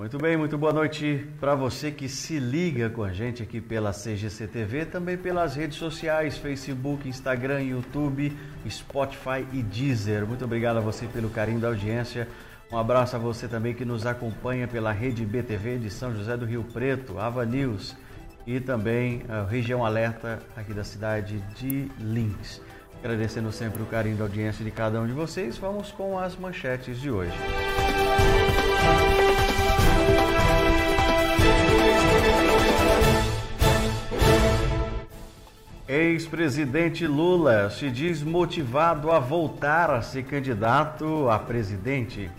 Muito bem, muito boa noite para você que se liga com a gente aqui pela CGC TV, também pelas redes sociais, Facebook, Instagram, YouTube, Spotify e Deezer. Muito obrigado a você pelo carinho da audiência. Um abraço a você também que nos acompanha pela rede BTV de São José do Rio Preto, Ava News e também a região alerta aqui da cidade de Links. Agradecendo sempre o carinho da audiência de cada um de vocês, vamos com as manchetes de hoje. Ex-presidente Lula se diz motivado a voltar a ser candidato a presidente.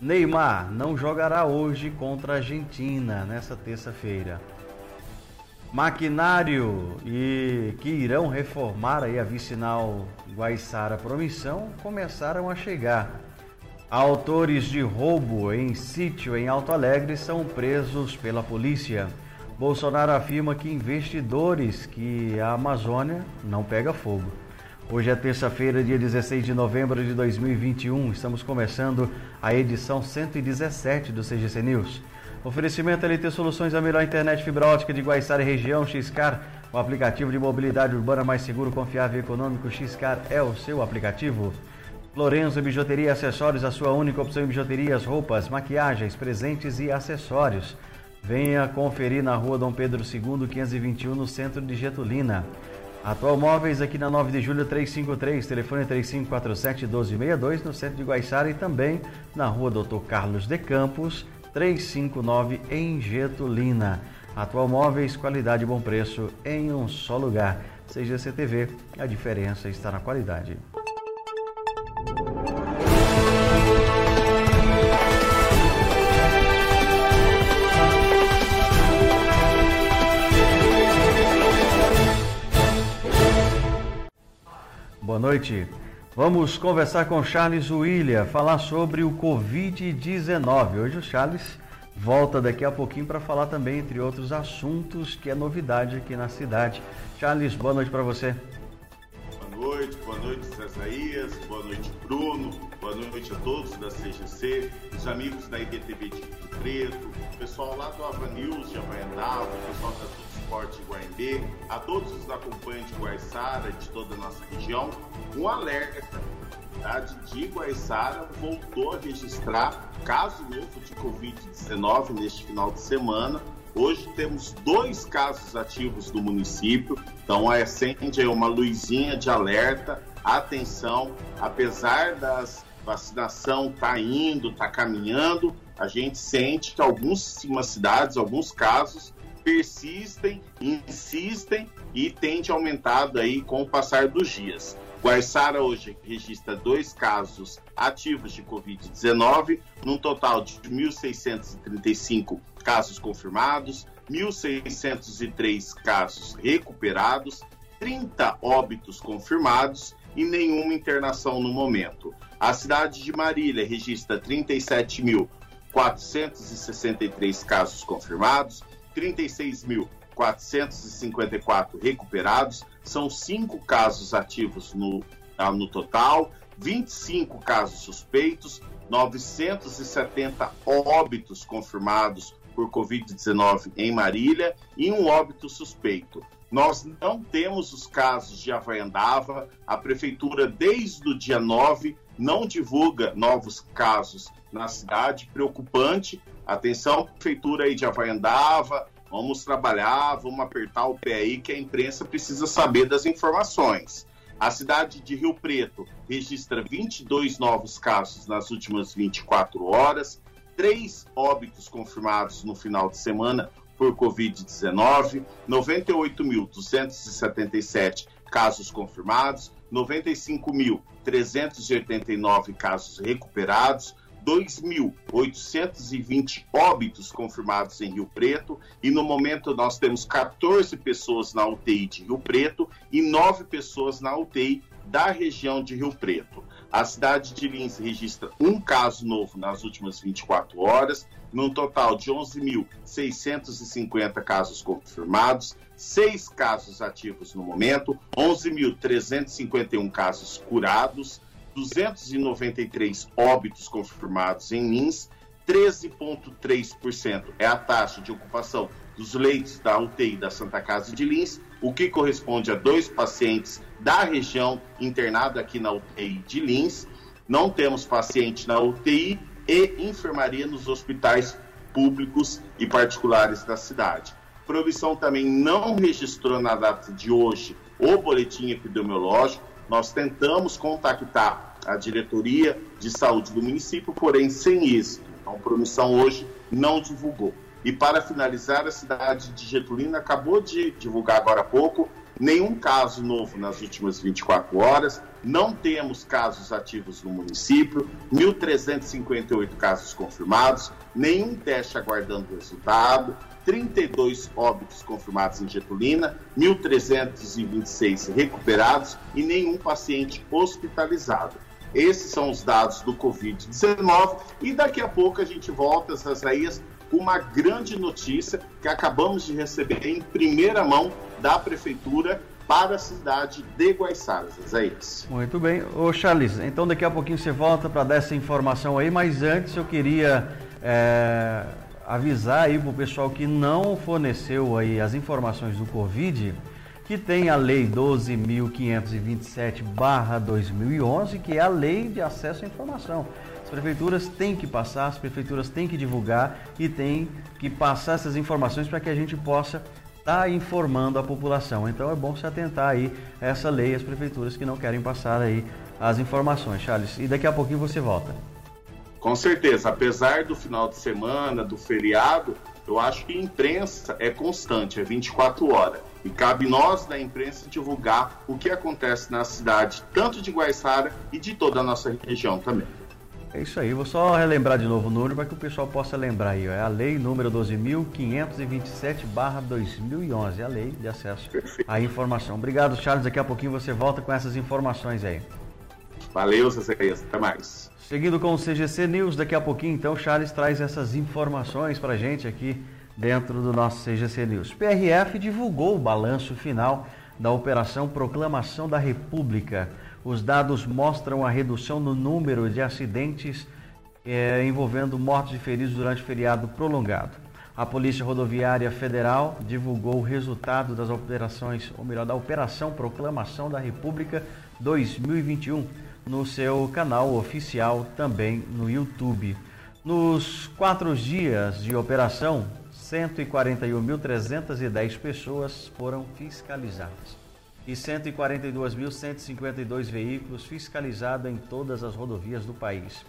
Neymar não jogará hoje contra a Argentina nessa terça-feira. Maquinário e que irão reformar aí a vicinal Guaiçara Promissão começaram a chegar. Autores de roubo em sítio em Alto Alegre são presos pela polícia. Bolsonaro afirma que investidores que a Amazônia não pega fogo. Hoje é terça-feira, dia 16 de novembro de 2021. Estamos começando a edição 117 do CGC News. Oferecimento LT Soluções, a melhor internet fibra ótica de Guaiçara e região, Xcar, o aplicativo de mobilidade urbana mais seguro, confiável e econômico. Xcar é o seu aplicativo. Lorenzo Bijuteria e Acessórios, a sua única opção em bijuterias, roupas, maquiagens, presentes e acessórios. Venha conferir na rua Dom Pedro II, 521, no centro de Getulina. Atual Móveis aqui na 9 de julho 353, telefone 3547-1262, no centro de Guaiçara e também na rua Doutor Carlos de Campos, 359, em Getulina. Atual Móveis, qualidade e bom preço em um só lugar. CGCTV, a diferença está na qualidade. Boa noite. Vamos conversar com Charles William, falar sobre o Covid-19. Hoje o Charles volta daqui a pouquinho para falar também, entre outros assuntos, que é novidade aqui na cidade. Charles, boa noite para você. Boa noite, boa noite, Cesaías, boa noite, Bruno, boa noite a todos da CGC, os amigos da IDTV de Preto, o pessoal lá do Ava News de Havaianal, o pessoal da Esporte Guaimbê, a todos os acompanhantes de Guaiçara, de toda a nossa região, um alerta. A cidade de Guaiçara voltou a registrar caso novo de Covid-19 neste final de semana. Hoje temos dois casos ativos no município, então acende uma luzinha de alerta. Atenção, apesar das vacinação tá indo, tá caminhando, a gente sente que algumas cidades, alguns casos persistem, insistem e tende aumentado aí com o passar dos dias. Guaiçara hoje registra dois casos ativos de Covid-19, num total de 1.635 casos confirmados, 1.603 casos recuperados, 30 óbitos confirmados e nenhuma internação no momento. A cidade de Marília registra 37.463 casos confirmados, 36.454 recuperados, são cinco casos ativos no, ah, no total, 25 casos suspeitos, 970 óbitos confirmados por Covid-19 em Marília e um óbito suspeito. Nós não temos os casos de Havaiandava, a prefeitura, desde o dia 9, não divulga novos casos na cidade, preocupante. Atenção, prefeitura aí de Havaiandava, vamos trabalhar, vamos apertar o pé aí, que a imprensa precisa saber das informações. A cidade de Rio Preto registra 22 novos casos nas últimas 24 horas, três óbitos confirmados no final de semana por Covid-19, 98.277 casos confirmados, 95.389 casos recuperados, 2.820 óbitos confirmados em Rio Preto e no momento nós temos 14 pessoas na UTI de Rio Preto e 9 pessoas na UTI da região de Rio Preto. A cidade de Lins registra um caso novo nas últimas 24 horas, num total de 11.650 casos confirmados, seis casos ativos no momento, 11.351 casos curados, 293 óbitos confirmados em Lins, 13,3% é a taxa de ocupação dos leitos da UTI da Santa Casa de Lins, o que corresponde a dois pacientes da região internado aqui na UTI de Lins. Não temos paciente na UTI e enfermaria nos hospitais públicos e particulares da cidade. Provisão também não registrou na data de hoje o boletim epidemiológico. Nós tentamos contactar a diretoria de saúde do município, porém sem êxito. Então, a Promissão hoje não divulgou. E para finalizar, a cidade de Getulina acabou de divulgar agora há pouco nenhum caso novo nas últimas 24 horas, não temos casos ativos no município, 1.358 casos confirmados, nenhum teste aguardando resultado, 32 óbitos confirmados em Getulina, 1.326 recuperados e nenhum paciente hospitalizado. Esses são os dados do Covid-19 e daqui a pouco a gente volta, Zazaias, uma grande notícia que acabamos de receber em primeira mão da Prefeitura para a cidade de Guaiçara, Zazaias. Muito bem. Ô Charles, então daqui a pouquinho você volta para dar essa informação aí, mas antes eu queria é, avisar aí para o pessoal que não forneceu aí as informações do Covid, que tem a Lei 12.527-2011, que é a Lei de Acesso à Informação. As prefeituras têm que passar, as prefeituras têm que divulgar e têm que passar essas informações para que a gente possa estar tá informando a população. Então é bom se atentar aí a essa lei, as prefeituras que não querem passar aí as informações, Charles. E daqui a pouquinho você volta. Com certeza, apesar do final de semana, do feriado, eu acho que imprensa é constante, é 24 horas. E cabe nós da imprensa divulgar o que acontece na cidade, tanto de Guaiçara e de toda a nossa região também. É isso aí, vou só relembrar de novo o número para que o pessoal possa lembrar aí. É a lei número 12.527-2011, a lei de acesso Perfeito. à informação. Obrigado, Charles. Daqui a pouquinho você volta com essas informações aí. Valeu, Zacarias. Até mais. Seguindo com o CGC News, daqui a pouquinho, então, Charles traz essas informações para gente aqui dentro do nosso CGC News. PRF divulgou o balanço final da Operação Proclamação da República. Os dados mostram a redução no número de acidentes eh, envolvendo mortos e feridos durante o feriado prolongado. A Polícia Rodoviária Federal divulgou o resultado das operações, ou melhor, da Operação Proclamação da República 2021 no seu canal oficial também no YouTube. Nos quatro dias de operação, 141.310 pessoas foram fiscalizadas e 142.152 veículos fiscalizados em todas as rodovias do país.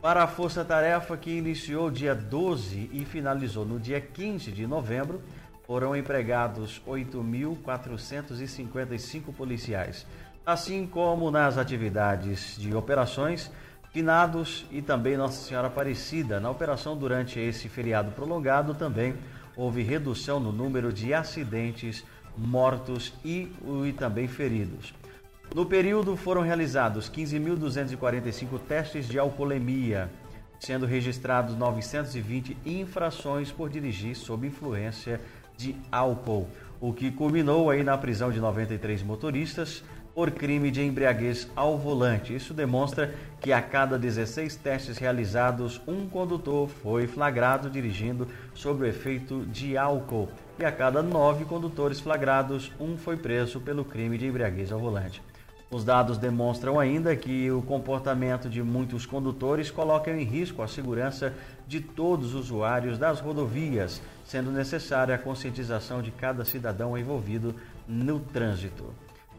Para a Força Tarefa, que iniciou dia 12 e finalizou no dia 15 de novembro, foram empregados 8.455 policiais, assim como nas atividades de operações, finados e também Nossa Senhora Aparecida. Na operação durante esse feriado prolongado também houve redução no número de acidentes, mortos e, também feridos. No período foram realizados 15.245 testes de alcoolemia, sendo registrados 920 infrações por dirigir sob influência de álcool, o que culminou aí na prisão de 93 motoristas, por crime de embriaguez ao volante. Isso demonstra que a cada 16 testes realizados, um condutor foi flagrado dirigindo sob o efeito de álcool e a cada nove condutores flagrados, um foi preso pelo crime de embriaguez ao volante. Os dados demonstram ainda que o comportamento de muitos condutores coloca em risco a segurança de todos os usuários das rodovias, sendo necessária a conscientização de cada cidadão envolvido no trânsito.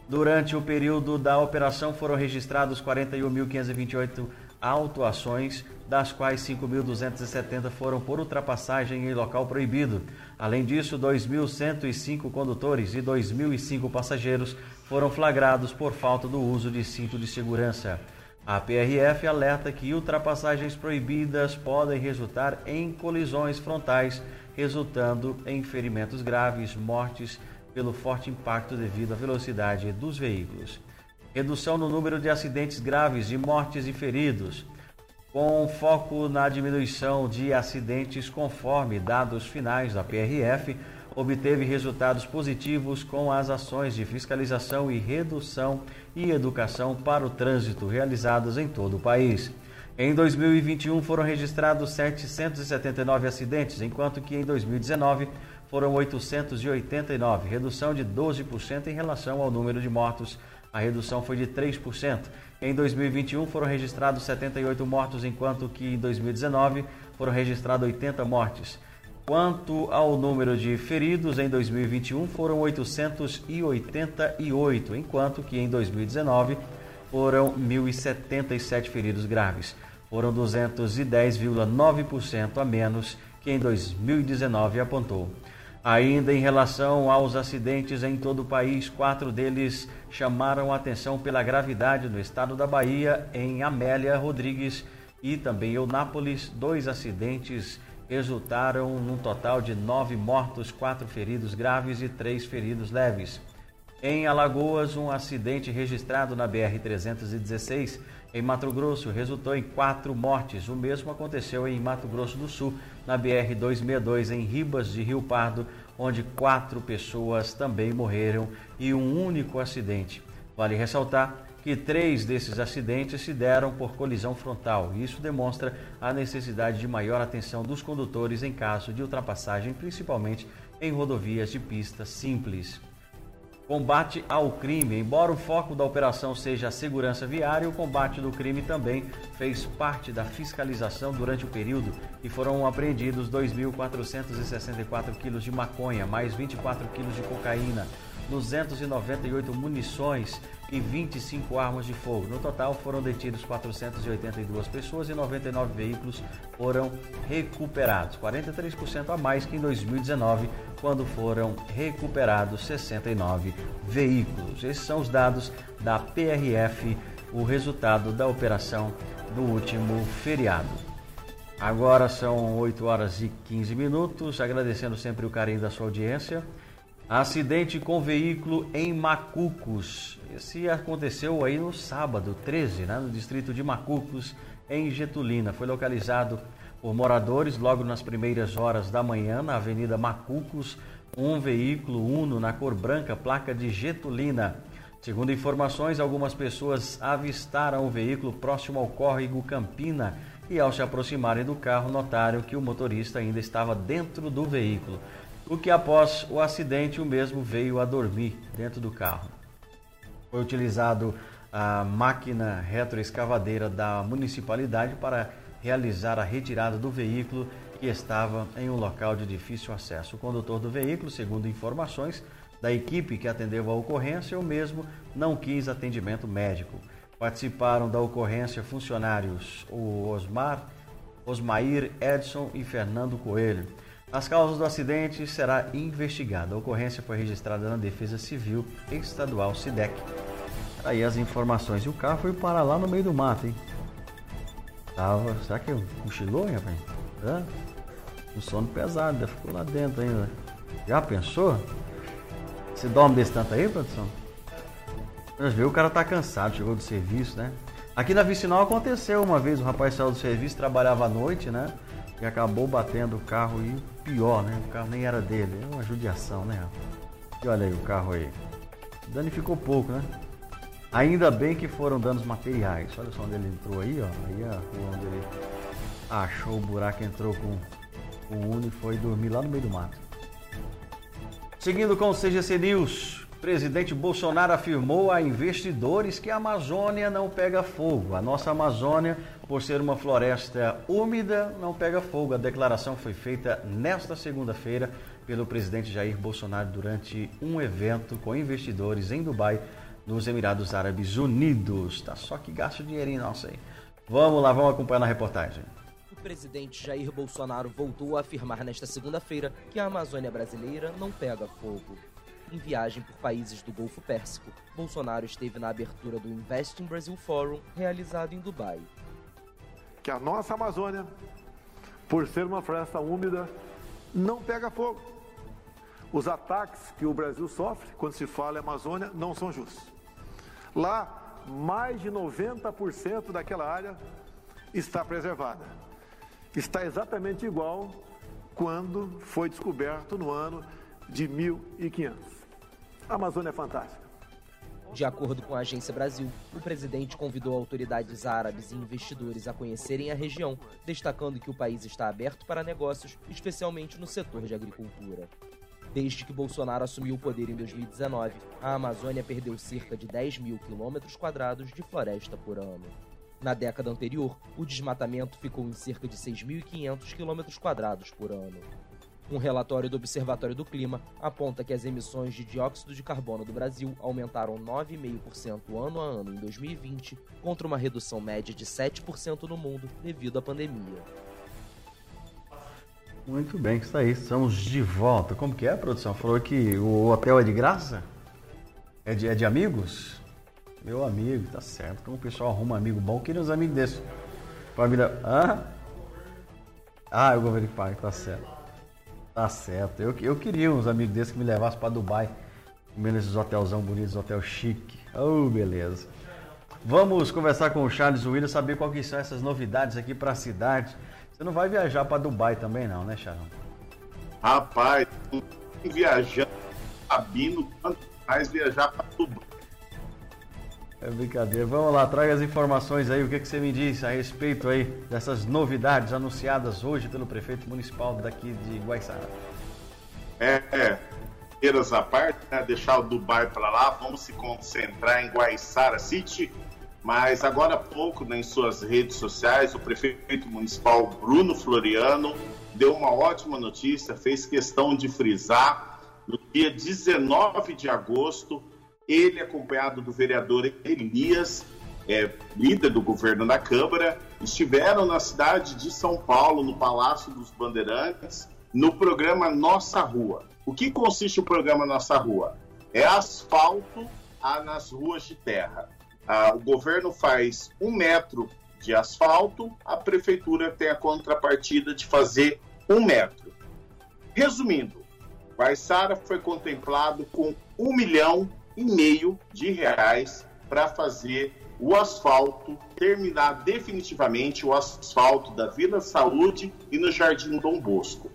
Durante o período da operação foram registrados 41.528 autuações, das quais 5.270 foram por ultrapassagem em local proibido. Além disso, 2.105 condutores e 2.005 passageiros foram flagrados por falta do uso de cinto de segurança. A PRF alerta que ultrapassagens proibidas podem resultar em colisões frontais, resultando em ferimentos graves, mortes pelo forte impacto devido à velocidade dos veículos. Redução no número de acidentes graves, de mortes e feridos, com foco na diminuição de acidentes conforme dados finais da PRF, obteve resultados positivos com as ações de fiscalização e redução e educação para o trânsito realizadas em todo o país. Em 2021 foram registrados 779 acidentes, enquanto que em 2019 foram 889, redução de 12% em relação ao número de mortos. A redução foi de 3%. Em 2021 foram registrados 78 mortos, enquanto que em 2019 foram registrados 80 mortes. Quanto ao número de feridos, em 2021 foram 888, enquanto que em 2019 foram 1.077 feridos graves. Foram 210,9% a menos que em 2019, apontou. Ainda em relação aos acidentes em todo o país, quatro deles chamaram atenção pela gravidade no estado da Bahia, em Amélia Rodrigues e também Eunápolis. Dois acidentes resultaram num total de nove mortos, quatro feridos graves e três feridos leves. Em Alagoas, um acidente registrado na BR-316 em Mato Grosso resultou em quatro mortes. O mesmo aconteceu em Mato Grosso do Sul, na BR-262 em Ribas de Rio Pardo, onde quatro pessoas também morreram e um único acidente. Vale ressaltar que três desses acidentes se deram por colisão frontal. Isso demonstra a necessidade de maior atenção dos condutores em caso de ultrapassagem, principalmente em rodovias de pista simples. Combate ao crime. Embora o foco da operação seja a segurança viária, o combate do crime também fez parte da fiscalização durante o período e foram apreendidos 2.464 quilos de maconha, mais 24 quilos de cocaína, 298 munições e 25 armas de fogo. No total, foram detidos 482 pessoas e 99 veículos foram recuperados, 43% a mais que em 2019, quando foram recuperados 69 veículos. Esses são os dados da PRF, o resultado da operação do último feriado. Agora são 8 horas e 15 minutos, agradecendo sempre o carinho da sua audiência. Acidente com veículo em Macucos. Esse aconteceu aí no sábado 13, né, no distrito de Macucos, em Getulina. Foi localizado por moradores logo nas primeiras horas da manhã na Avenida Macucos, um veículo Uno na cor branca, placa de Getulina. Segundo informações, algumas pessoas avistaram o veículo próximo ao córrego Campina e, ao se aproximarem do carro, notaram que o motorista ainda estava dentro do veículo o que após o acidente o mesmo veio a dormir dentro do carro. Foi utilizado a máquina retroescavadeira da municipalidade para realizar a retirada do veículo que estava em um local de difícil acesso. O condutor do veículo, segundo informações da equipe que atendeu a ocorrência, o mesmo não quis atendimento médico. Participaram da ocorrência funcionários o Osmar, Osmair Edson e Fernando Coelho. As causas do acidente será investigada. A ocorrência foi registrada na Defesa Civil Estadual SIDEC. Aí as informações. E o carro foi parar lá no meio do mato, hein? Tava. Será que cochilou, hein, rapaz? Hã? Um sono pesado, ficou lá dentro ainda. Já pensou? Você dorme desse tanto aí, produção? Mas viu, o cara tá cansado, chegou do serviço, né? Aqui na Vicinal aconteceu uma vez, o rapaz saiu do serviço, trabalhava à noite, né? E acabou batendo o carro e pior, né? O carro nem era dele. É uma judiação, né? E olha aí o carro aí. Danificou pouco, né? Ainda bem que foram danos materiais. Olha só onde ele entrou aí, ó. Aí a rua onde ele achou o buraco, entrou com, o Uno e foi dormir lá no meio do mato. Seguindo com o CGC News, presidente Bolsonaro afirmou a investidores que a Amazônia não pega fogo. A nossa Amazônia por ser uma floresta úmida, não pega fogo. A declaração foi feita nesta segunda-feira pelo presidente Jair Bolsonaro durante um evento com investidores em Dubai, nos Emirados Árabes Unidos. Tá só que gasto dinheirinho nosso aí. Vamos lá, vamos acompanhar na reportagem. O presidente Jair Bolsonaro voltou a afirmar nesta segunda-feira que a Amazônia brasileira não pega fogo. Em viagem por países do Golfo Pérsico, Bolsonaro esteve na abertura do Invest in Brazil Forum, realizado em Dubai que a nossa Amazônia, por ser uma floresta úmida, não pega fogo. Os ataques que o Brasil sofre quando se fala em Amazônia não são justos. Lá, mais de 90% daquela área está preservada. Está exatamente igual quando foi descoberto no ano de 1500. A Amazônia é fantástica. De acordo com a Agência Brasil, o presidente convidou autoridades árabes e investidores a conhecerem a região, destacando que o país está aberto para negócios, especialmente no setor de agricultura. Desde que Bolsonaro assumiu o poder em 2019, a Amazônia perdeu cerca de 10 mil quilômetros quadrados de floresta por ano. Na década anterior, o desmatamento ficou em cerca de 6.500 quilômetros quadrados por ano. Um relatório do Observatório do Clima aponta que as emissões de dióxido de carbono do Brasil aumentaram 9,5% ano a ano em 2020, contra uma redução média de 7% no mundo devido à pandemia. Muito bem, que está aí. Estamos de volta. Como que é, produção? Falou que o hotel é de graça? É de, é de amigos? Meu amigo, tá certo. Como o pessoal arruma amigo bom, queria uns amigos desses. Família. Ah? Ah, eu vou verificar, tá certo. Tá certo. Eu, eu queria uns amigos desses que me levassem para Dubai. Comer nesses hotelzão bonitos, hotel chique. Oh, beleza. Vamos conversar com o Charles William, saber quais são essas novidades aqui para a cidade. Você não vai viajar para Dubai também não, né, Charles? Rapaz, viajando, Sabino, quanto mais viajar para Dubai. É brincadeira. Vamos lá, traga as informações aí. O que, que você me diz a respeito aí dessas novidades anunciadas hoje pelo prefeito municipal daqui de Guaiçara? É, é. Queiras à parte, né? deixar o Dubai para lá, vamos se concentrar em Guaiçara City. Mas agora há pouco, né, em suas redes sociais, o prefeito municipal Bruno Floriano deu uma ótima notícia, fez questão de frisar no dia 19 de agosto ele acompanhado do vereador Elias, é, líder do governo da Câmara, estiveram na cidade de São Paulo, no Palácio dos Bandeirantes, no programa Nossa Rua. O que consiste o programa Nossa Rua? É asfalto nas ruas de terra. Ah, o governo faz um metro de asfalto, a prefeitura tem a contrapartida de fazer um metro. Resumindo, Vaissara foi contemplado com um milhão e meio de reais para fazer o asfalto, terminar definitivamente o asfalto da Vila Saúde e no Jardim Dom Bosco.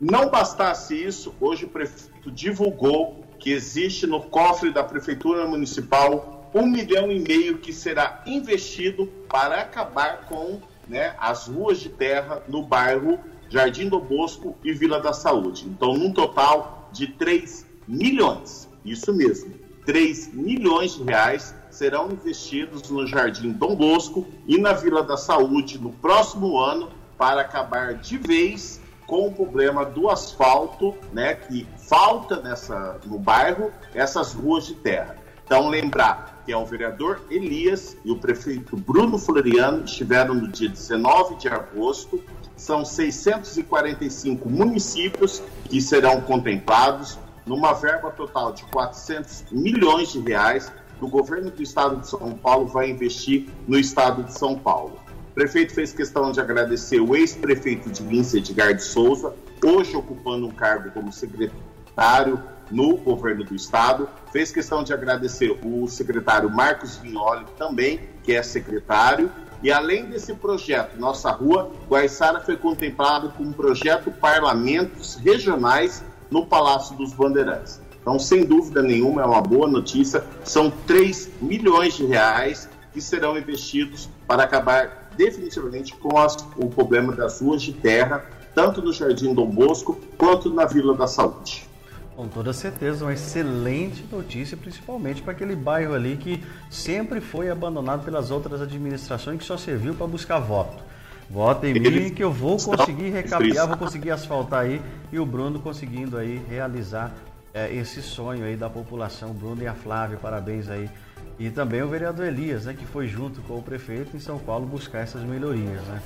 Não bastasse isso, hoje o prefeito divulgou que existe no cofre da Prefeitura Municipal um milhão e meio que será investido para acabar com né, as ruas de terra no bairro Jardim do Bosco e Vila da Saúde. Então, num total de 3 milhões. Isso mesmo. 3 milhões de reais serão investidos no Jardim Dom Bosco e na Vila da Saúde no próximo ano para acabar de vez com o problema do asfalto, né, que falta nessa no bairro essas ruas de terra. Então lembrar que é o vereador Elias e o prefeito Bruno Floriano estiveram no dia 19 de agosto. São 645 municípios que serão contemplados numa verba total de 400 milhões de reais que o governo do estado de São Paulo vai investir no estado de São Paulo. O prefeito fez questão de agradecer o ex-prefeito de Lince, Edgar de Souza, hoje ocupando um cargo como secretário no governo do estado. Fez questão de agradecer o secretário Marcos Vignoli, também, que é secretário. E além desse projeto Nossa Rua, Guaiçara foi contemplado com um projeto Parlamentos Regionais no Palácio dos Bandeirantes. Então, sem dúvida nenhuma, é uma boa notícia. São 3 milhões de reais que serão investidos para acabar definitivamente com as, o problema das ruas de terra, tanto no Jardim Dom Bosco quanto na Vila da Saúde. Com toda certeza, uma excelente notícia, principalmente para aquele bairro ali que sempre foi abandonado pelas outras administrações que só serviu para buscar voto. Vota em mim que eu vou conseguir recapear, vou conseguir asfaltar aí e o Bruno conseguindo aí realizar é, esse sonho aí da população. Bruno e a Flávia, parabéns aí. E também o vereador Elias, né, que foi junto com o prefeito em São Paulo buscar essas melhorias, né?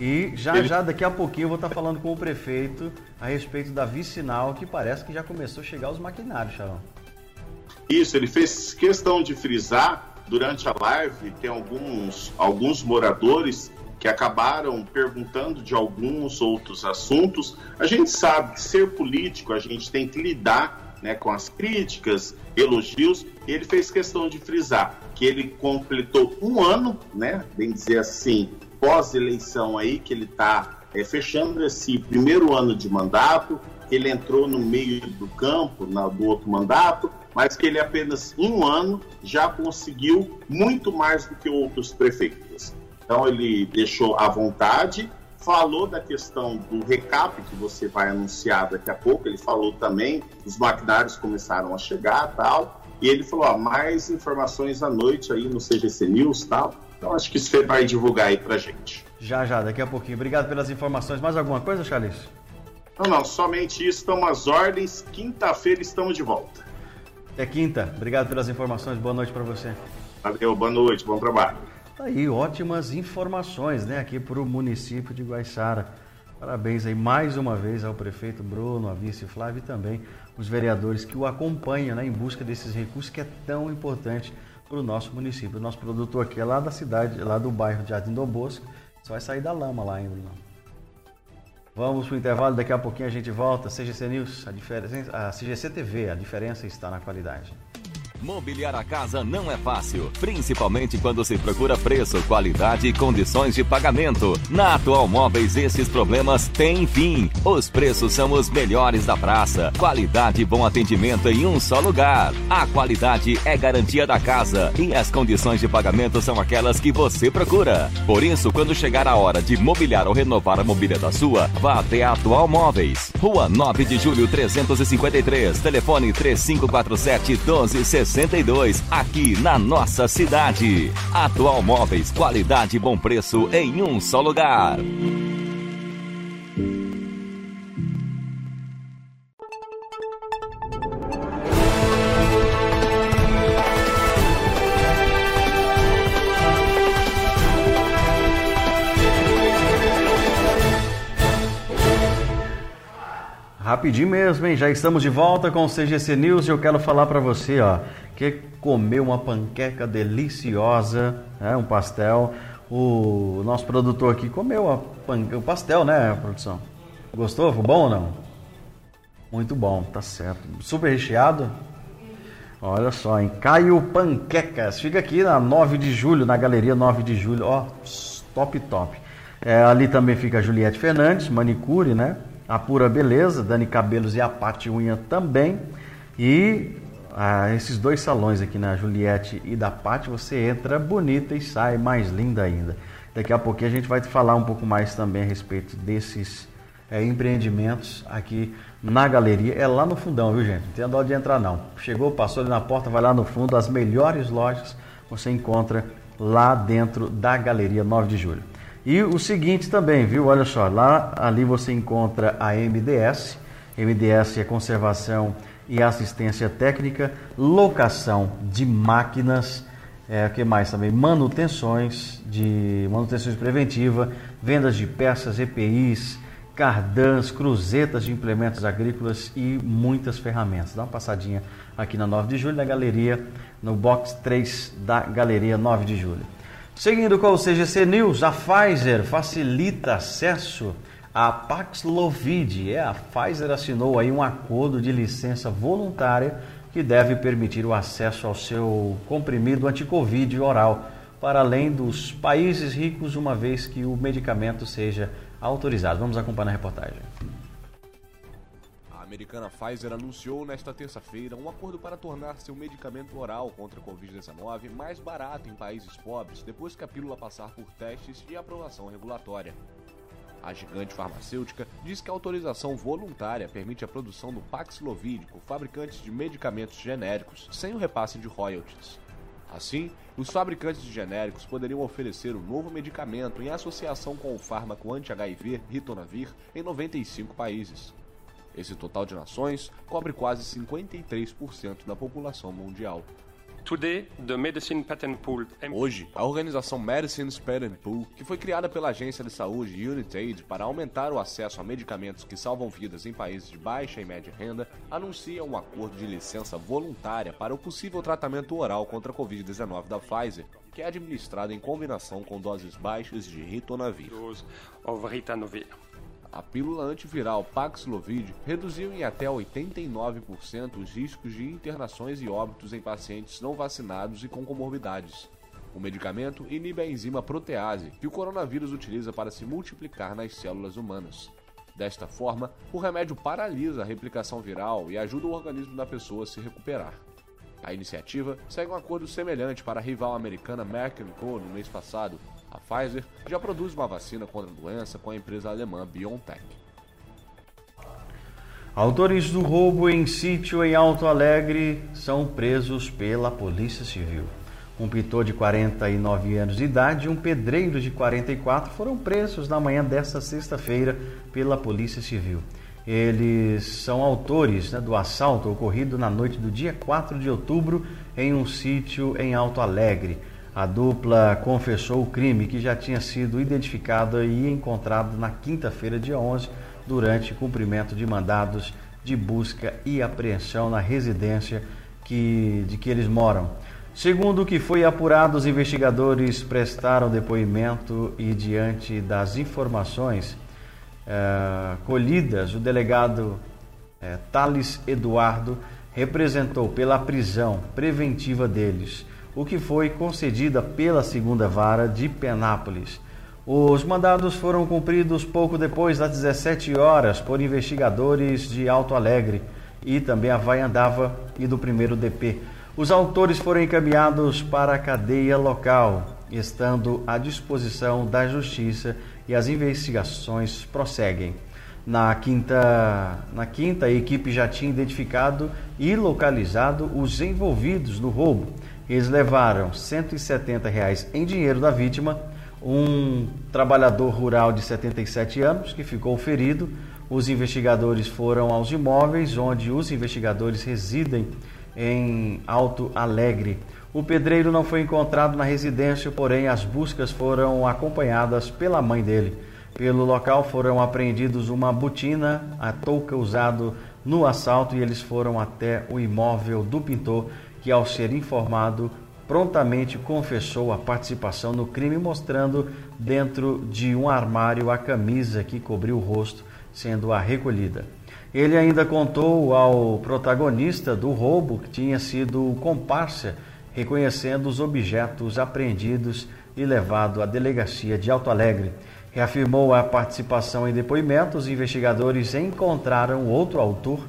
E já já daqui a pouquinho eu vou estar falando com o prefeito a respeito da vicinal, que parece que já começou a chegar os maquinários, Charão. Isso, ele fez questão de frisar durante a live, tem alguns, alguns moradores que acabaram perguntando de alguns outros assuntos. A gente sabe que ser político, a gente tem que lidar né, com as críticas, elogios, e ele fez questão de frisar que ele completou um ano, né, bem dizer assim, pós-eleição aí, que ele está é, fechando esse primeiro ano de mandato, que ele entrou no meio do campo, na, do outro mandato, mas que ele apenas em um ano já conseguiu muito mais do que outros prefeitos. Então ele deixou à vontade, falou da questão do recap que você vai anunciar daqui a pouco, ele falou também, os maquinários começaram a chegar tal, e ele falou, ó, mais informações à noite aí no CGC News tal. Então acho que você vai divulgar aí pra gente. Já, já, daqui a pouquinho. Obrigado pelas informações. Mais alguma coisa, Charles? Não, não, somente isso. Estão as ordens. Quinta-feira estamos de volta. É quinta. Obrigado pelas informações. Boa noite para você. Valeu, boa noite, bom trabalho. Tá aí, ótimas informações, né, aqui para o município de Guaiçara. Parabéns aí mais uma vez ao prefeito Bruno, a vice Flávio e também os vereadores que o acompanham né, em busca desses recursos que é tão importante para o nosso município. O nosso produtor aqui é lá da cidade, lá do bairro de Jardim do Bosco. Só vai sair da lama lá ainda. Vamos para o intervalo, daqui a pouquinho a gente volta. CGC News, a, diferença, a CGC TV, a diferença está na qualidade. Mobiliar a casa não é fácil, principalmente quando se procura preço, qualidade e condições de pagamento. Na Atual Móveis, esses problemas têm fim. Os preços são os melhores da praça. Qualidade e bom atendimento em um só lugar. A qualidade é garantia da casa e as condições de pagamento são aquelas que você procura. Por isso, quando chegar a hora de mobiliar ou renovar a mobília da sua, vá até a Atual Móveis. Rua 9 de Julho 353, telefone 3547 1260. 62, aqui na nossa cidade. Atual Móveis, qualidade e bom preço em um só lugar. Rapidinho mesmo, hein? Já estamos de volta com o CGC News e eu quero falar para você, ó, que comeu uma panqueca deliciosa, né? um pastel. O nosso produtor aqui comeu a pan... o pastel, né, produção? Gostou? Foi bom ou não? Muito bom, tá certo. Super recheado. Olha só, em Caio Panquecas. Fica aqui na 9 de julho, na galeria 9 de julho. Ó, top, top. É, ali também fica a Juliette Fernandes, manicure, né? a Pura Beleza, Dani Cabelos e a Pati Unha também. E ah, esses dois salões aqui na Juliette e da Pati, você entra bonita e sai mais linda ainda. Daqui a pouquinho a gente vai te falar um pouco mais também a respeito desses é, empreendimentos aqui na galeria. É lá no fundão, viu gente? Não tem dó de entrar não. Chegou, passou ali na porta, vai lá no fundo, as melhores lojas você encontra lá dentro da galeria 9 de julho. E o seguinte também, viu? Olha só, lá ali você encontra a MDS. MDS é conservação e assistência técnica, locação de máquinas, é, que mais também? Manutenções de manutenções preventiva, vendas de peças, EPIs, cardãs, cruzetas de implementos agrícolas e muitas ferramentas. Dá uma passadinha aqui na 9 de julho, na galeria, no box 3 da galeria 9 de julho. Seguindo com o CGC News, a Pfizer facilita acesso à Paxlovid. É, a Pfizer assinou aí um acordo de licença voluntária que deve permitir o acesso ao seu comprimido anticovid oral para além dos países ricos, uma vez que o medicamento seja autorizado. Vamos acompanhar a reportagem americana Pfizer anunciou nesta terça-feira um acordo para tornar seu medicamento oral contra a Covid-19 mais barato em países pobres depois que a pílula passar por testes e aprovação regulatória. A gigante farmacêutica diz que a autorização voluntária permite a produção do Paxlovid por fabricantes de medicamentos genéricos sem o repasse de royalties. Assim, os fabricantes de genéricos poderiam oferecer o novo medicamento em associação com o fármaco anti-HIV Ritonavir em 95 países. Esse total de nações cobre quase 53% da população mundial. Hoje, a organização Medicines Patent Pool, que foi criada pela agência de saúde UnitAid para aumentar o acesso a medicamentos que salvam vidas em países de baixa e média renda, anuncia um acordo de licença voluntária para o possível tratamento oral contra a Covid-19 da Pfizer, que é administrado em combinação com doses baixas de ritonavir. A pílula antiviral Paxlovid reduziu em até 89% os riscos de internações e óbitos em pacientes não vacinados e com comorbidades. O medicamento inibe a enzima protease, que o coronavírus utiliza para se multiplicar nas células humanas. Desta forma, o remédio paralisa a replicação viral e ajuda o organismo da pessoa a se recuperar. A iniciativa segue um acordo semelhante para a rival americana Merck Co. no mês passado. A Pfizer já produz uma vacina contra a doença com a empresa alemã BioNTech. Autores do roubo em sítio em Alto Alegre são presos pela Polícia Civil. Um pintor de 49 anos de idade e um pedreiro de 44 foram presos na manhã desta sexta-feira pela Polícia Civil. Eles são autores né, do assalto ocorrido na noite do dia 4 de outubro em um sítio em Alto Alegre. A dupla confessou o crime que já tinha sido identificado e encontrado na quinta-feira, dia 11, durante cumprimento de mandados de busca e apreensão na residência que, de que eles moram. Segundo o que foi apurado, os investigadores prestaram depoimento e, diante das informações eh, colhidas, o delegado eh, Thales Eduardo representou pela prisão preventiva deles, o que foi concedida pela segunda vara de Penápolis. Os mandados foram cumpridos pouco depois das 17 horas por investigadores de Alto Alegre e também a Vai Andava e do primeiro DP. Os autores foram encaminhados para a cadeia local, estando à disposição da Justiça e as investigações prosseguem. Na quinta, na quinta, a equipe já tinha identificado e localizado os envolvidos no roubo. Eles levaram 170 reais em dinheiro da vítima, um trabalhador rural de 77 anos que ficou ferido. Os investigadores foram aos imóveis onde os investigadores residem em Alto Alegre. O pedreiro não foi encontrado na residência, porém as buscas foram acompanhadas pela mãe dele. Pelo local foram apreendidos uma botina, a touca usado no assalto e eles foram até o imóvel do pintor, que ao ser informado prontamente confessou a participação no crime, mostrando dentro de um armário a camisa que cobriu o rosto, sendo a recolhida. Ele ainda contou ao protagonista do roubo que tinha sido comparsa, reconhecendo os objetos apreendidos e levado à delegacia de Alto Alegre. Reafirmou a participação em depoimentos, os investigadores encontraram outro autor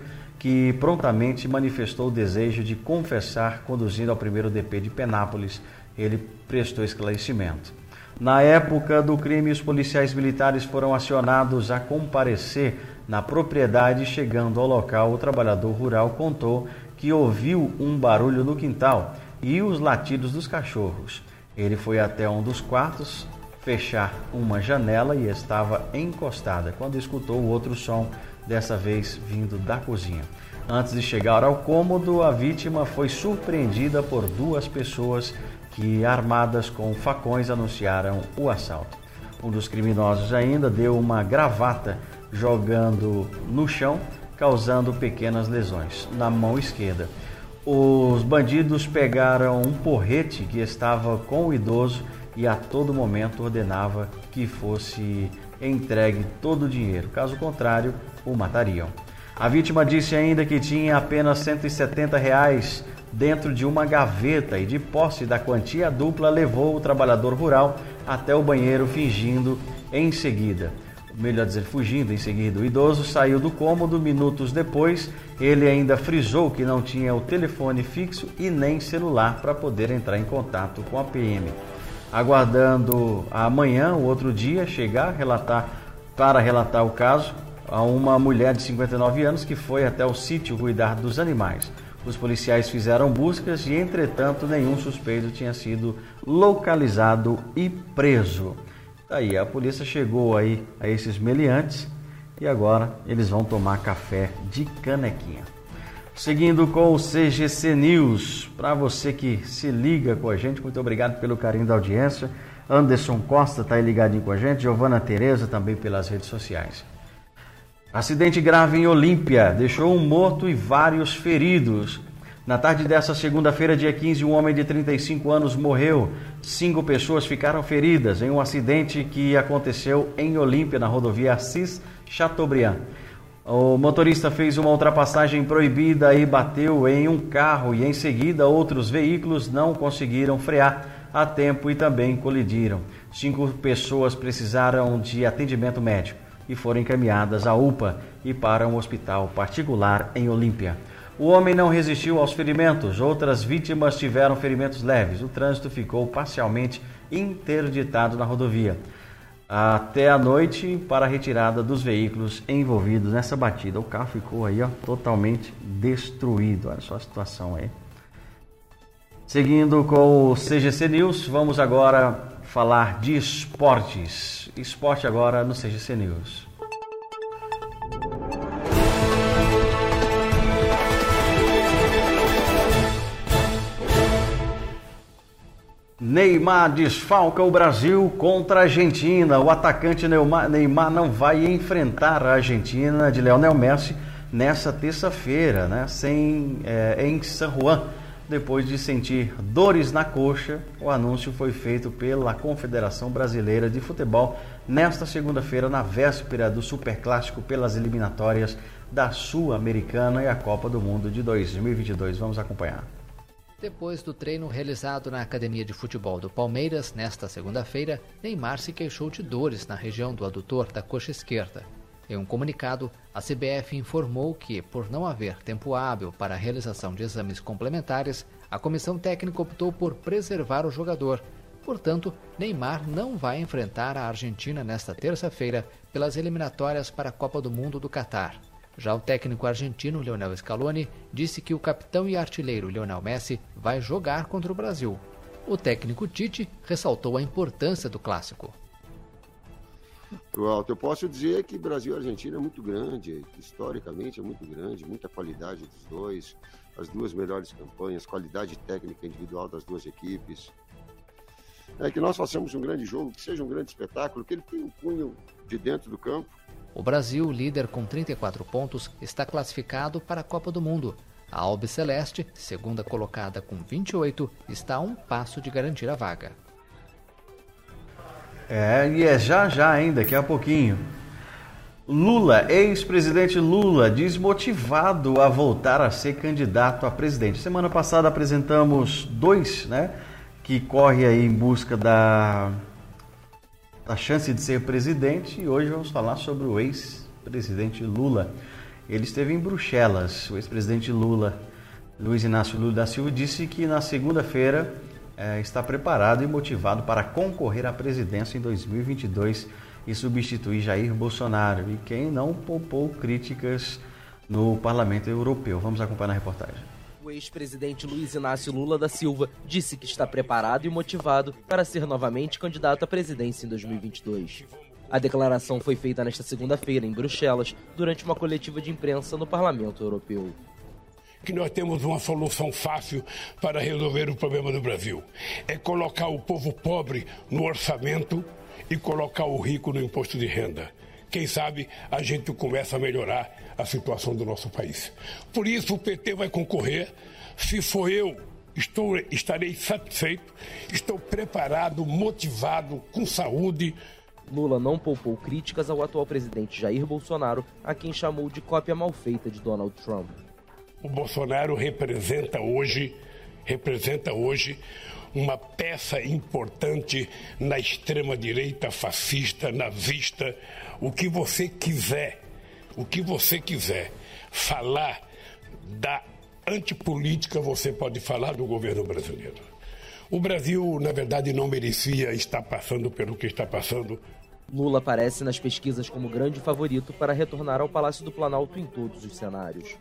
que prontamente manifestou o desejo de confessar, conduzindo ao primeiro DP de Penápolis. Ele prestou esclarecimento. Na época do crime, os policiais militares foram acionados a comparecer na propriedade, chegando ao local, o trabalhador rural contou que ouviu um barulho no quintal e os latidos dos cachorros. Ele foi até um dos quartos fechar uma janela e estava encostada quando escutou outro som, dessa vez vindo da cozinha. Antes de chegar ao cômodo, a vítima foi surpreendida por duas pessoas que, armadas com facões, anunciaram o assalto. Um dos criminosos ainda deu uma gravata jogando no chão, causando pequenas lesões na mão esquerda. Os bandidos pegaram um porrete que estava com o idoso e a todo momento ordenava que fosse entregue todo o dinheiro, caso contrário, o matariam. A vítima disse ainda que tinha apenas 170 reais dentro de uma gaveta e de posse da quantia dupla levou o trabalhador rural até o banheiro fingindo em seguida melhor dizer, fugindo em seguida. O idoso saiu do cômodo minutos depois. Ele ainda frisou que não tinha o telefone fixo e nem celular para poder entrar em contato com a PM. Aguardando amanhã, o outro dia, chegar relatar, para relatar o caso a uma mulher de 59 anos que foi até o sítio cuidar dos animais. Os policiais fizeram buscas e, entretanto, nenhum suspeito tinha sido localizado e preso. Tá aí, a polícia chegou aí a esses meliantes e agora eles vão tomar café de canequinha. Seguindo com o CGC News, para você que se liga com a gente, muito obrigado pelo carinho da audiência. Anderson Costa está aí ligadinho com a gente, Giovana Tereza também pelas redes sociais. Acidente grave em Olímpia deixou um morto e vários feridos. Na tarde dessa segunda-feira, dia 15, um homem de 35 anos morreu. Cinco pessoas ficaram feridas em um acidente que aconteceu em Olímpia, na rodovia Assis Chateaubriand. O motorista fez uma ultrapassagem proibida e bateu em um carro e em seguida outros veículos não conseguiram frear a tempo e também colidiram. Cinco pessoas precisaram de atendimento médico e foram encaminhadas à UPA e para um hospital particular em Olímpia. O homem não resistiu aos ferimentos, outras vítimas tiveram ferimentos leves. O trânsito ficou parcialmente interditado na rodovia até a noite para a retirada dos veículos envolvidos nessa batida. O carro ficou aí ó, totalmente destruído. Olha só a situação aí. Seguindo com o CGC News, vamos agora falar de esportes. Esporte agora no CGC News. Neymar desfalca o Brasil contra a Argentina. O atacante Neymar não vai enfrentar a Argentina de Leonel Messi nessa terça-feira, né? Sem, é, em San Juan. Depois de sentir dores na coxa, o anúncio foi feito pela Confederação Brasileira de Futebol nesta segunda-feira, na véspera do Superclássico pelas eliminatórias da Sul-Americana e a Copa do Mundo de 2022. Vamos acompanhar. Depois do treino realizado na Academia de Futebol do Palmeiras, nesta segunda-feira, Neymar se queixou de dores na região do adutor da coxa esquerda. Em um comunicado, a CBF informou que, por não haver tempo hábil para a realização de exames complementares, a comissão técnica optou por preservar o jogador. Portanto, Neymar não vai enfrentar a Argentina nesta terça-feira pelas eliminatórias para a Copa do Mundo do Catar. Já o técnico argentino Lionel Scaloni disse que o capitão e artilheiro Lionel Messi vai jogar contra o Brasil. O técnico Tite ressaltou a importância do clássico. Eu posso dizer que Brasil e Argentina é muito grande, historicamente é muito grande, muita qualidade dos dois, as duas melhores campanhas, qualidade técnica individual das duas equipes. É que nós façamos um grande jogo, que seja um grande espetáculo, que ele tenha um cunho de dentro do campo, o Brasil, líder com 34 pontos, está classificado para a Copa do Mundo. A Albi Celeste, segunda colocada com 28, está a um passo de garantir a vaga. É, e é já já ainda, daqui a pouquinho. Lula, ex-presidente Lula, desmotivado a voltar a ser candidato a presidente. Semana passada apresentamos dois, né, que corre aí em busca da a chance de ser presidente e hoje vamos falar sobre o ex-presidente Lula. Ele esteve em Bruxelas. O ex-presidente Lula, Luiz Inácio Lula da Silva, disse que na segunda-feira é, está preparado e motivado para concorrer à presidência em 2022 e substituir Jair Bolsonaro. E quem não poupou críticas no Parlamento Europeu. Vamos acompanhar a reportagem. O ex-presidente Luiz Inácio Lula da Silva disse que está preparado e motivado para ser novamente candidato à presidência em 2022. A declaração foi feita nesta segunda-feira em Bruxelas, durante uma coletiva de imprensa no Parlamento Europeu que nós temos uma solução fácil para resolver o problema do Brasil. É colocar o povo pobre no orçamento e colocar o rico no imposto de renda. Quem sabe a gente começa a melhorar a situação do nosso país. Por isso o PT vai concorrer. Se for eu, estou, estarei satisfeito, estou preparado, motivado, com saúde. Lula não poupou críticas ao atual presidente Jair Bolsonaro, a quem chamou de cópia mal feita de Donald Trump. O Bolsonaro representa hoje, representa hoje uma peça importante na extrema direita fascista, nazista, o que você quiser o que você quiser falar da antipolítica, você pode falar do governo brasileiro. O Brasil, na verdade, não merecia estar passando pelo que está passando. Lula aparece nas pesquisas como grande favorito para retornar ao Palácio do Planalto em todos os cenários.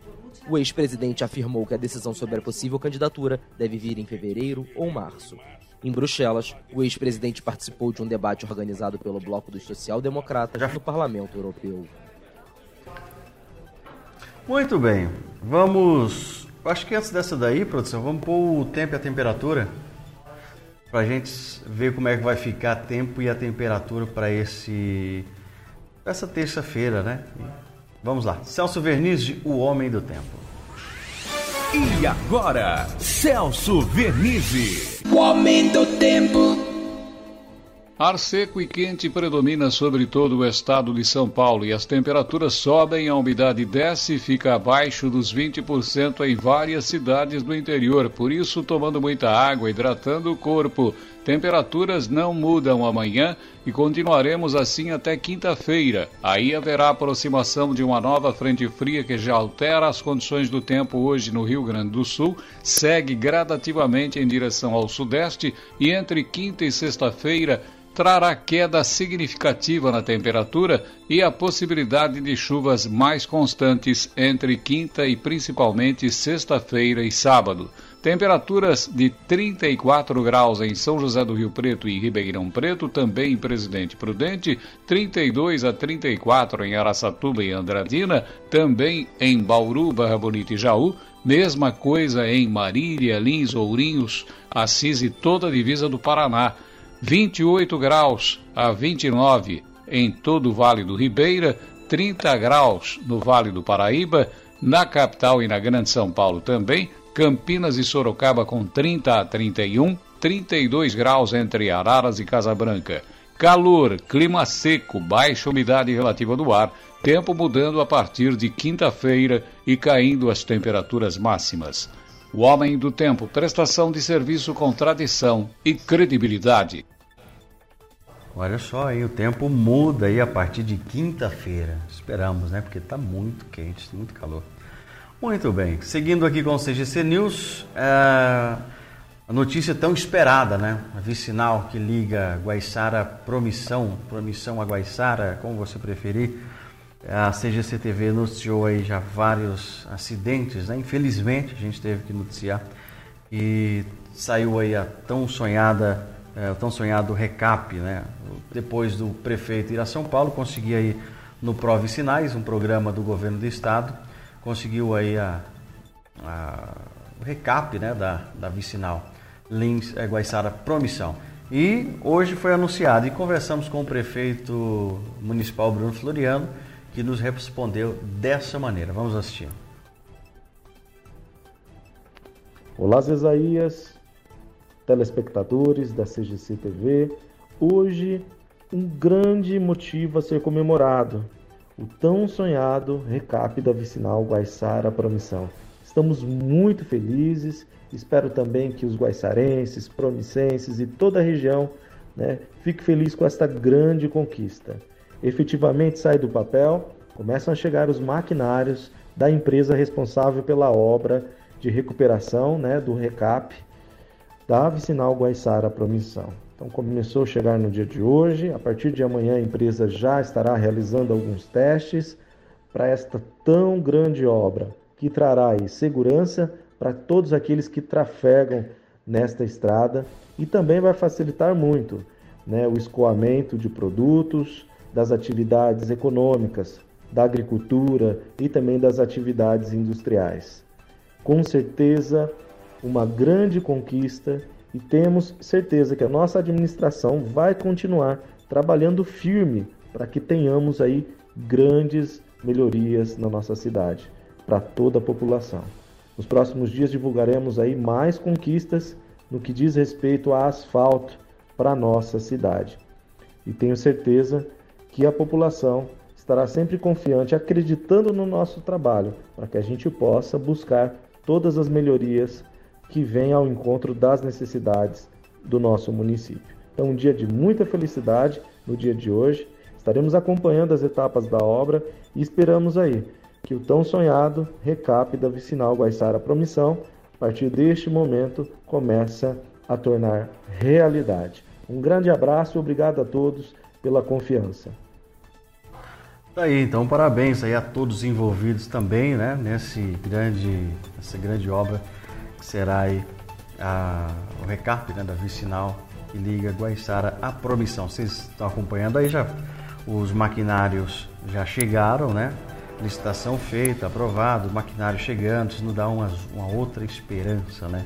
O ex-presidente afirmou que a decisão sobre a possível candidatura deve vir em fevereiro ou março. Em Bruxelas, o ex-presidente participou de um debate organizado pelo Bloco dos Social-Democratas no Parlamento Europeu. Muito bem, vamos. Acho que antes dessa daí, produção, vamos pôr o tempo e a temperatura para a gente ver como é que vai ficar a tempo e a temperatura para esse essa terça-feira, né? Vamos lá. Celso Vernizzi, o homem do tempo. E agora, Celso Vernizzi, o homem do tempo. Ar seco e quente predomina sobre todo o estado de São Paulo e as temperaturas sobem, a umidade desce e fica abaixo dos 20% em várias cidades do interior. Por isso, tomando muita água, hidratando o corpo. Temperaturas não mudam amanhã e continuaremos assim até quinta-feira. Aí haverá aproximação de uma nova frente fria que já altera as condições do tempo hoje no Rio Grande do Sul, segue gradativamente em direção ao sudeste e entre quinta e sexta-feira trará queda significativa na temperatura e a possibilidade de chuvas mais constantes entre quinta e principalmente sexta-feira e sábado. Temperaturas de 34 graus em São José do Rio Preto e Ribeirão Preto, também em Presidente Prudente, 32 a 34 em Araçatuba e Andradina, também em Bauru, Barra Bonita e Jaú, mesma coisa em Marília, Lins, Ourinhos, Assis e toda a divisa do Paraná. 28 graus a 29 em todo o Vale do Ribeira, 30 graus no Vale do Paraíba, na capital e na Grande São Paulo também, Campinas e Sorocaba com 30 a 31, 32 graus entre Araras e Casabranca. Calor, clima seco, baixa umidade relativa do ar, tempo mudando a partir de quinta-feira e caindo as temperaturas máximas. O Homem do Tempo, prestação de serviço com tradição e credibilidade. Olha só aí, o tempo muda aí a partir de quinta-feira. Esperamos, né? Porque está muito quente, muito calor. Muito bem, seguindo aqui com o CGC News, é... a notícia tão esperada, né? A vicinal que liga Guaiçara Promissão, Promissão a Guaiçara, como você preferir. A CGC TV noticiou aí já vários acidentes, né? Infelizmente a gente teve que noticiar e saiu aí a tão sonhada é, o tão sonhado recap, né? Depois do prefeito ir a São Paulo, conseguiu aí no Prove Sinais, um programa do governo do estado, conseguiu aí a, a o recap, né, da, da vicinal Lins é, Guaiçara Promissão. E hoje foi anunciado e conversamos com o prefeito municipal Bruno Floriano, que nos respondeu dessa maneira. Vamos assistir. Olá, Zezaías telespectadores da CGC TV, hoje um grande motivo a ser comemorado, o tão sonhado recap da vicinal Guaiçara Promissão. Estamos muito felizes, espero também que os guaiçarenses, promissenses e toda a região né, fique feliz com esta grande conquista. Efetivamente sai do papel, começam a chegar os maquinários da empresa responsável pela obra de recuperação né, do recap da Vicinal Guaiçara Promissão. Então começou a chegar no dia de hoje, a partir de amanhã a empresa já estará realizando alguns testes para esta tão grande obra, que trará segurança para todos aqueles que trafegam nesta estrada e também vai facilitar muito né, o escoamento de produtos, das atividades econômicas, da agricultura e também das atividades industriais. Com certeza uma grande conquista e temos certeza que a nossa administração vai continuar trabalhando firme para que tenhamos aí grandes melhorias na nossa cidade para toda a população. Nos próximos dias divulgaremos aí mais conquistas no que diz respeito a asfalto para nossa cidade. E tenho certeza que a população estará sempre confiante, acreditando no nosso trabalho, para que a gente possa buscar todas as melhorias que vem ao encontro das necessidades do nosso município. Então, um dia de muita felicidade no dia de hoje. Estaremos acompanhando as etapas da obra e esperamos aí que o tão sonhado recap da vicinal Guaiçara Promissão, a partir deste momento, começa a tornar realidade. Um grande abraço e obrigado a todos pela confiança. Tá aí, então parabéns aí a todos envolvidos também, né, nesse grande, essa grande obra será aí a, o recap né, da vicinal que liga Guaiçara à Promissão. Vocês estão acompanhando aí já os maquinários já chegaram, né? Licitação feita, aprovado, maquinário chegando, isso nos dá uma, uma outra esperança, né?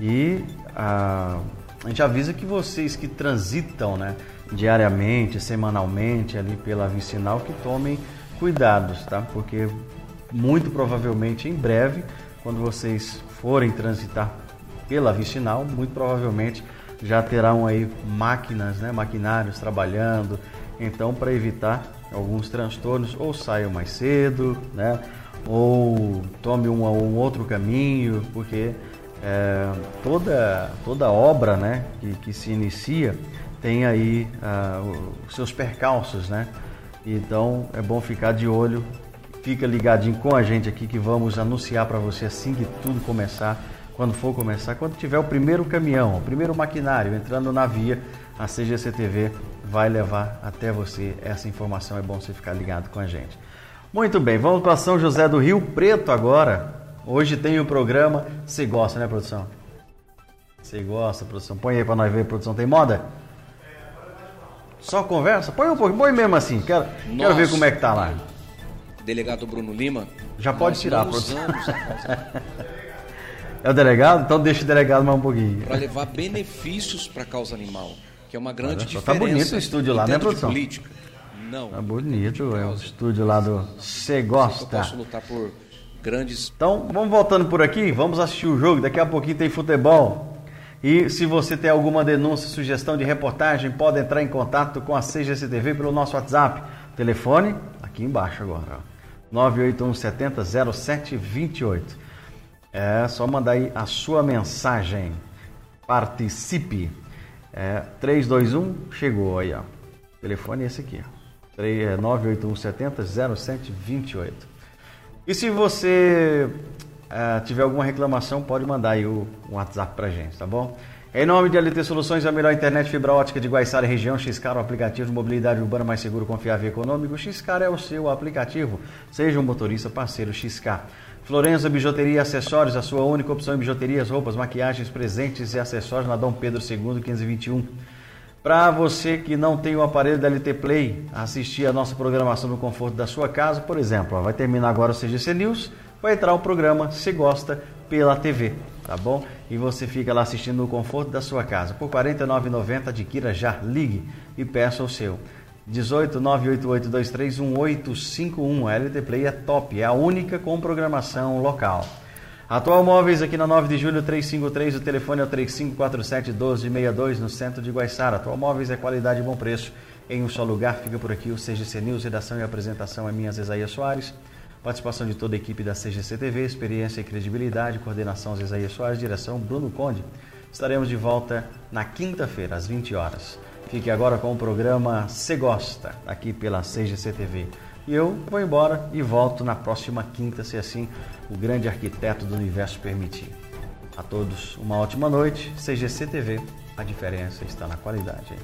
E a, a gente avisa que vocês que transitam, né, diariamente, semanalmente ali pela vicinal, que tomem cuidados, tá? Porque muito provavelmente em breve, quando vocês forem transitar pela vicinal, muito provavelmente já terão aí máquinas, né, maquinários trabalhando. Então, para evitar alguns transtornos, ou saiam mais cedo, né, ou tome um, um outro caminho, porque é, toda, toda obra né, que, que se inicia tem aí uh, os seus percalços, né? Então é bom ficar de olho, fica ligadinho com a gente aqui que vamos anunciar para você assim que tudo começar, quando for começar, quando tiver o primeiro caminhão, o primeiro maquinário entrando na via, a CGC TV vai levar até você essa informação. É bom você ficar ligado com a gente. Muito bem, vamos para São José do Rio Preto agora. Hoje tem o programa. Você gosta, né, produção? Você gosta, produção? Põe aí para nós ver, produção. Tem moda? Só conversa? Põe um pouquinho, põe mesmo assim. Quero, quero ver como é que tá lá. Delegado Bruno Lima. Já pode tirar, produção. é o delegado? Então deixa o delegado mais um pouquinho. Para levar benefícios para a causa animal, que é uma grande Olha, diferença. Tá bonito o estúdio lá, né, produção? política. Não. Tá bonito, é o estúdio lá do Cê Gosta. Eu posso lutar por grandes. Então, vamos voltando por aqui, vamos assistir o jogo. Daqui a pouquinho tem futebol. E se você tem alguma denúncia, sugestão de reportagem, pode entrar em contato com a CGCTV pelo nosso WhatsApp. Telefone aqui embaixo agora, 981 70 0728. É só mandar aí a sua mensagem. Participe. É, 321 chegou aí, ó. Telefone é esse aqui, ó. 981 70 0728. E se você uh, tiver alguma reclamação, pode mandar aí o, o WhatsApp pra gente, tá bom? Em nome de LT Soluções, a melhor internet fibra ótica de Guaiçara região, Xcar, o aplicativo de mobilidade urbana mais seguro, confiável e econômico. Xcar é o seu aplicativo. Seja um motorista parceiro Xcar. Florença Bijuteria e Acessórios, a sua única opção em bijuterias, roupas, maquiagens, presentes e acessórios na Dom Pedro II, 1521. Para você que não tem o aparelho da LT Play, assistir a nossa programação no conforto da sua casa, por exemplo, vai terminar agora o CGC News, vai entrar o programa Se Gosta pela TV, tá bom? E você fica lá assistindo no conforto da sua casa. Por R$ 49,90 adquira já, ligue e peça o seu. 18 988231851. A LT Play é top, é a única com programação local. Atual Móveis aqui na 9 de julho 353, o telefone é o 3547 1262 no centro de Guaiçara. Atual Móveis é qualidade e bom preço em um só lugar. Fica por aqui o CGC News, redação e apresentação é minha Zezaia Soares. Participação de toda a equipe da CGC TV, experiência e credibilidade, coordenação Zezaia Soares, direção Bruno Conde. Estaremos de volta na quinta-feira, às 20 horas. Fique agora com o programa Se Gosta, aqui pela CGC TV. E eu vou embora e volto na próxima quinta, se assim o grande arquiteto do universo permitir. A todos uma ótima noite. CGC TV, a diferença está na qualidade.